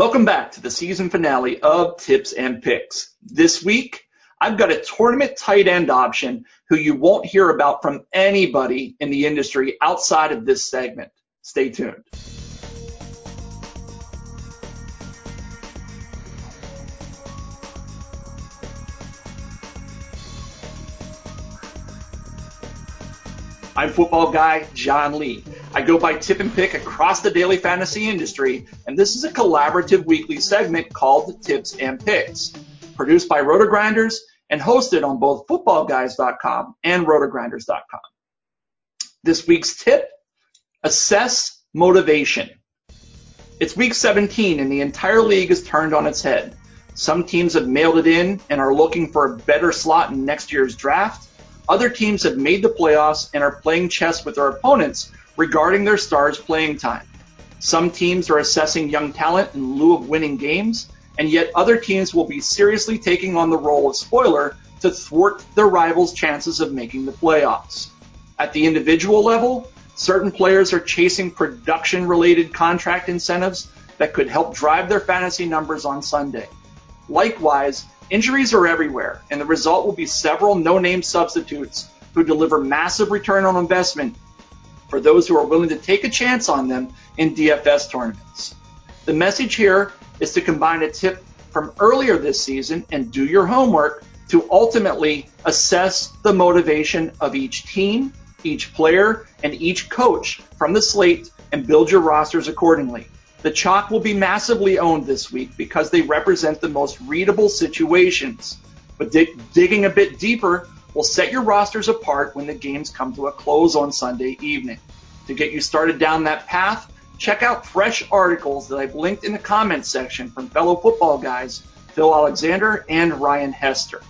Welcome back to the season finale of Tips and Picks. This week, I've got a tournament tight end option who you won't hear about from anybody in the industry outside of this segment. Stay tuned. I'm football guy John Lee. I go by tip and pick across the daily fantasy industry, and this is a collaborative weekly segment called Tips and Picks, produced by RotoGrinders and hosted on both footballguys.com and rotogrinders.com. This week's tip, assess motivation. It's week 17 and the entire league is turned on its head. Some teams have mailed it in and are looking for a better slot in next year's draft. Other teams have made the playoffs and are playing chess with their opponents regarding their stars' playing time. Some teams are assessing young talent in lieu of winning games, and yet other teams will be seriously taking on the role of spoiler to thwart their rivals' chances of making the playoffs. At the individual level, certain players are chasing production related contract incentives that could help drive their fantasy numbers on Sunday. Likewise, Injuries are everywhere, and the result will be several no-name substitutes who deliver massive return on investment for those who are willing to take a chance on them in DFS tournaments. The message here is to combine a tip from earlier this season and do your homework to ultimately assess the motivation of each team, each player, and each coach from the slate and build your rosters accordingly. The chalk will be massively owned this week because they represent the most readable situations. But dig- digging a bit deeper will set your rosters apart when the games come to a close on Sunday evening. To get you started down that path, check out fresh articles that I've linked in the comments section from fellow football guys Phil Alexander and Ryan Hester.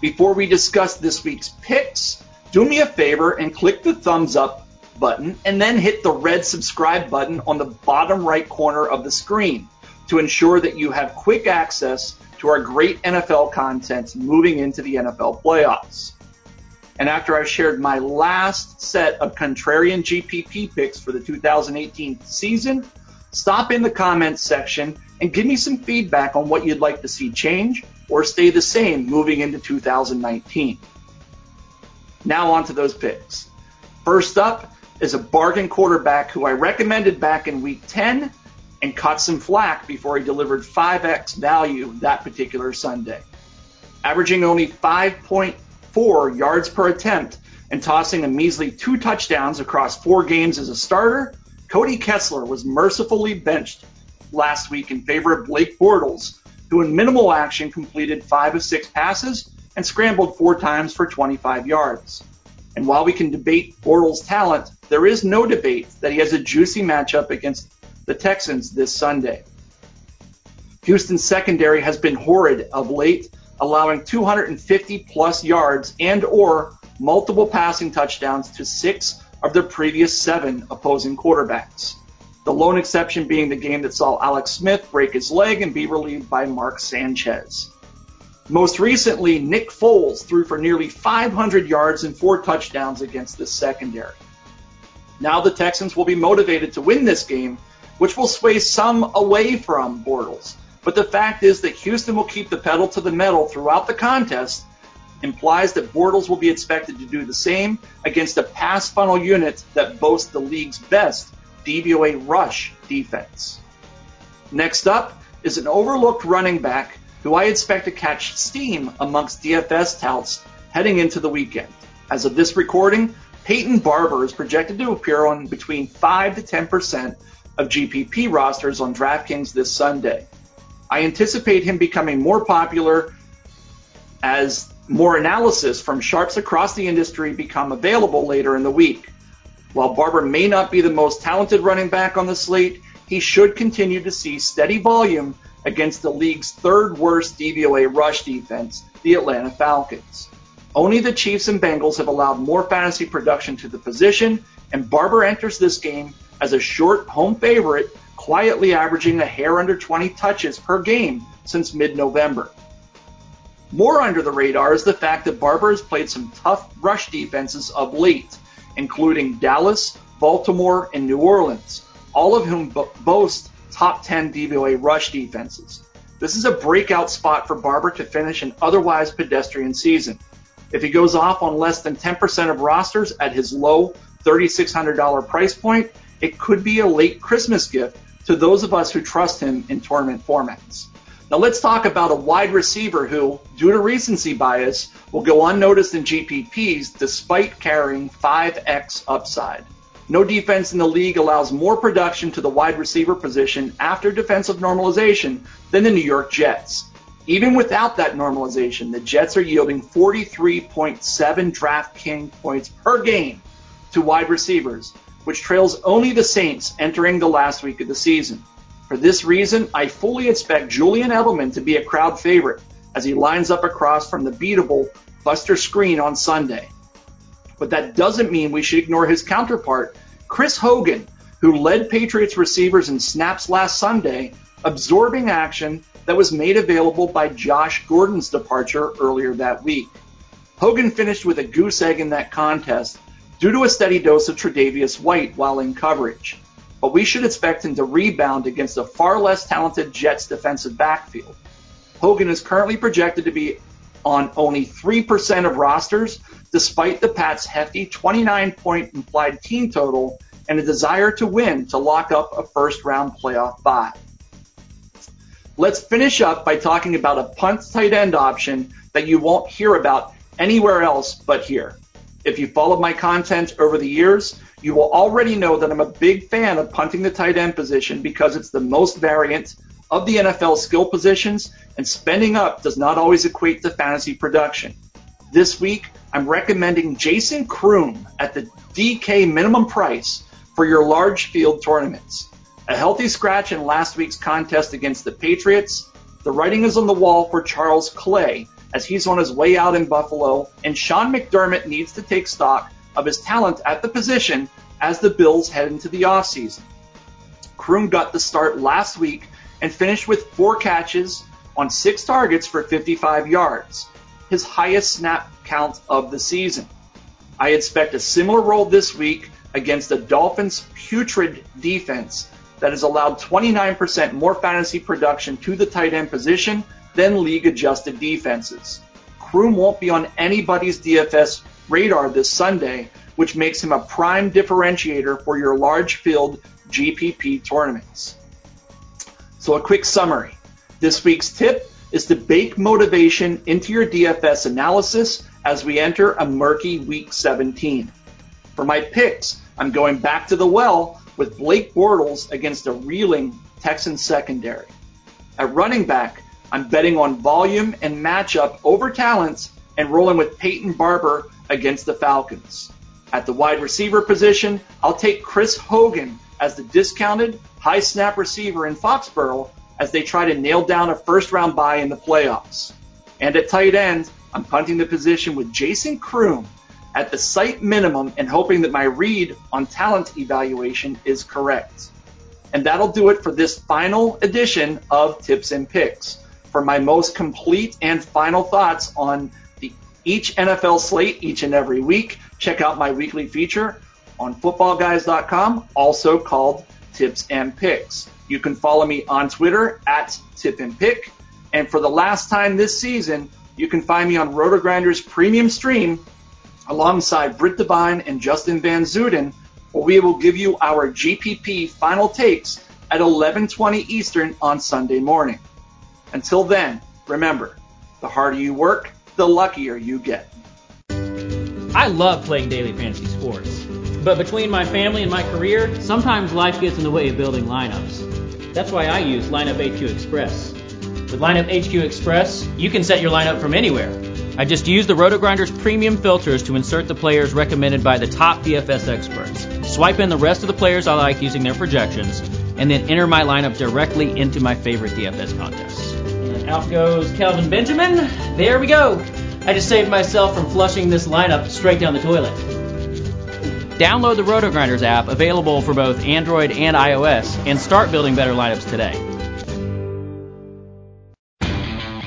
Before we discuss this week's picks, do me a favor and click the thumbs up button and then hit the red subscribe button on the bottom right corner of the screen to ensure that you have quick access to our great NFL content moving into the NFL playoffs. And after I've shared my last set of contrarian GPP picks for the 2018 season, stop in the comments section and give me some feedback on what you'd like to see change or stay the same moving into 2019. Now on to those picks. First up, is a bargain quarterback who I recommended back in week 10 and caught some flack before he delivered 5x value that particular Sunday. Averaging only 5.4 yards per attempt and tossing a measly two touchdowns across four games as a starter, Cody Kessler was mercifully benched last week in favor of Blake Bortles, who in minimal action completed five of six passes and scrambled four times for 25 yards. And while we can debate Bortles' talent, there is no debate that he has a juicy matchup against the Texans this Sunday. Houston's secondary has been horrid of late, allowing 250 plus yards and or multiple passing touchdowns to six of their previous seven opposing quarterbacks. The lone exception being the game that saw Alex Smith break his leg and be relieved by Mark Sanchez. Most recently, Nick Foles threw for nearly 500 yards and four touchdowns against this secondary. Now the Texans will be motivated to win this game, which will sway some away from Bortles. But the fact is that Houston will keep the pedal to the metal throughout the contest implies that Bortles will be expected to do the same against a pass funnel unit that boasts the league's best DVOA rush defense. Next up is an overlooked running back who I expect to catch steam amongst DFS touts heading into the weekend. As of this recording, Peyton Barber is projected to appear on between 5 to 10% of GPP rosters on DraftKings this Sunday. I anticipate him becoming more popular as more analysis from sharps across the industry become available later in the week. While Barber may not be the most talented running back on the slate, he should continue to see steady volume against the league's third worst DVOA rush defense, the Atlanta Falcons. Only the Chiefs and Bengals have allowed more fantasy production to the position, and Barber enters this game as a short home favorite, quietly averaging a hair under 20 touches per game since mid-November. More under the radar is the fact that Barber has played some tough rush defenses of late, including Dallas, Baltimore, and New Orleans, all of whom bo- boast top 10 DVOA rush defenses. This is a breakout spot for Barber to finish an otherwise pedestrian season. If he goes off on less than 10% of rosters at his low $3,600 price point, it could be a late Christmas gift to those of us who trust him in tournament formats. Now let's talk about a wide receiver who, due to recency bias, will go unnoticed in GPPs despite carrying 5x upside. No defense in the league allows more production to the wide receiver position after defensive normalization than the New York Jets. Even without that normalization, the Jets are yielding 43.7 DraftKings points per game to wide receivers, which trails only the Saints entering the last week of the season. For this reason, I fully expect Julian Edelman to be a crowd favorite as he lines up across from the beatable Buster Skrine on Sunday. But that doesn't mean we should ignore his counterpart, Chris Hogan, who led Patriots receivers in snaps last Sunday, absorbing action that was made available by Josh Gordon's departure earlier that week. Hogan finished with a goose egg in that contest due to a steady dose of Tre'Davious White while in coverage. But we should expect him to rebound against a far less talented Jets defensive backfield. Hogan is currently projected to be on only 3% of rosters, despite the Pats' hefty 29 point implied team total and a desire to win to lock up a first round playoff bye. Let's finish up by talking about a punt tight end option that you won't hear about anywhere else but here. If you followed my content over the years, you will already know that I'm a big fan of punting the tight end position because it's the most variant of the NFL skill positions, and spending up does not always equate to fantasy production. This week, I'm recommending Jason Croom at the DK minimum price for your large field tournaments. A healthy scratch in last week's contest against the Patriots. The writing is on the wall for Charles Clay as he's on his way out in Buffalo, and Sean McDermott needs to take stock of his talent at the position as the Bills head into the offseason. Croom got the start last week and finished with four catches on six targets for 55 yards, his highest snap of the season. I expect a similar role this week against the Dolphins' putrid defense that has allowed 29% more fantasy production to the tight end position than league adjusted defenses. Croom won't be on anybody's DFS radar this Sunday, which makes him a prime differentiator for your large field GPP tournaments. So a quick summary. This week's tip is to bake motivation into your DFS analysis as we enter a murky week 17. For my picks, I'm going back to the well with Blake Bortles against a reeling Texan secondary. At running back, I'm betting on volume and matchup over talents and rolling with Peyton Barber against the Falcons. At the wide receiver position, I'll take Chris Hogan as the discounted high snap receiver in Foxborough as they try to nail down a first round bye in the playoffs. And at tight end, I'm punting the position with Jason Croom at the site minimum and hoping that my read on talent evaluation is correct. And that'll do it for this final edition of Tips and Picks. For my most complete and final thoughts on the, each NFL slate each and every week, check out my weekly feature on footballguys.com, also called Tips and Picks. You can follow me on Twitter at Tip and Pick. And for the last time this season, you can find me on RotoGrinders premium stream alongside Britt Devine and Justin Van Zuiden, where we will give you our GPP final takes at 11:20 Eastern on Sunday morning. Until then, remember, the harder you work, the luckier you get. I love playing daily fantasy sports, but between my family and my career, sometimes life gets in the way of building lineups. That's why I use Lineup HQ Express. With Lineup HQ Express, you can set your lineup from anywhere I just use the RotoGrinders premium filters to insert the players recommended by the top DFS experts. Swipe in the rest of the players I like using their projections, and then enter my lineup directly into my favorite DFS contests. And out goes Kelvin Benjamin. There we go. I just saved myself from flushing this lineup straight down the toilet. Download the RotoGrinders app, available for both Android and iOS, and start building better lineups today.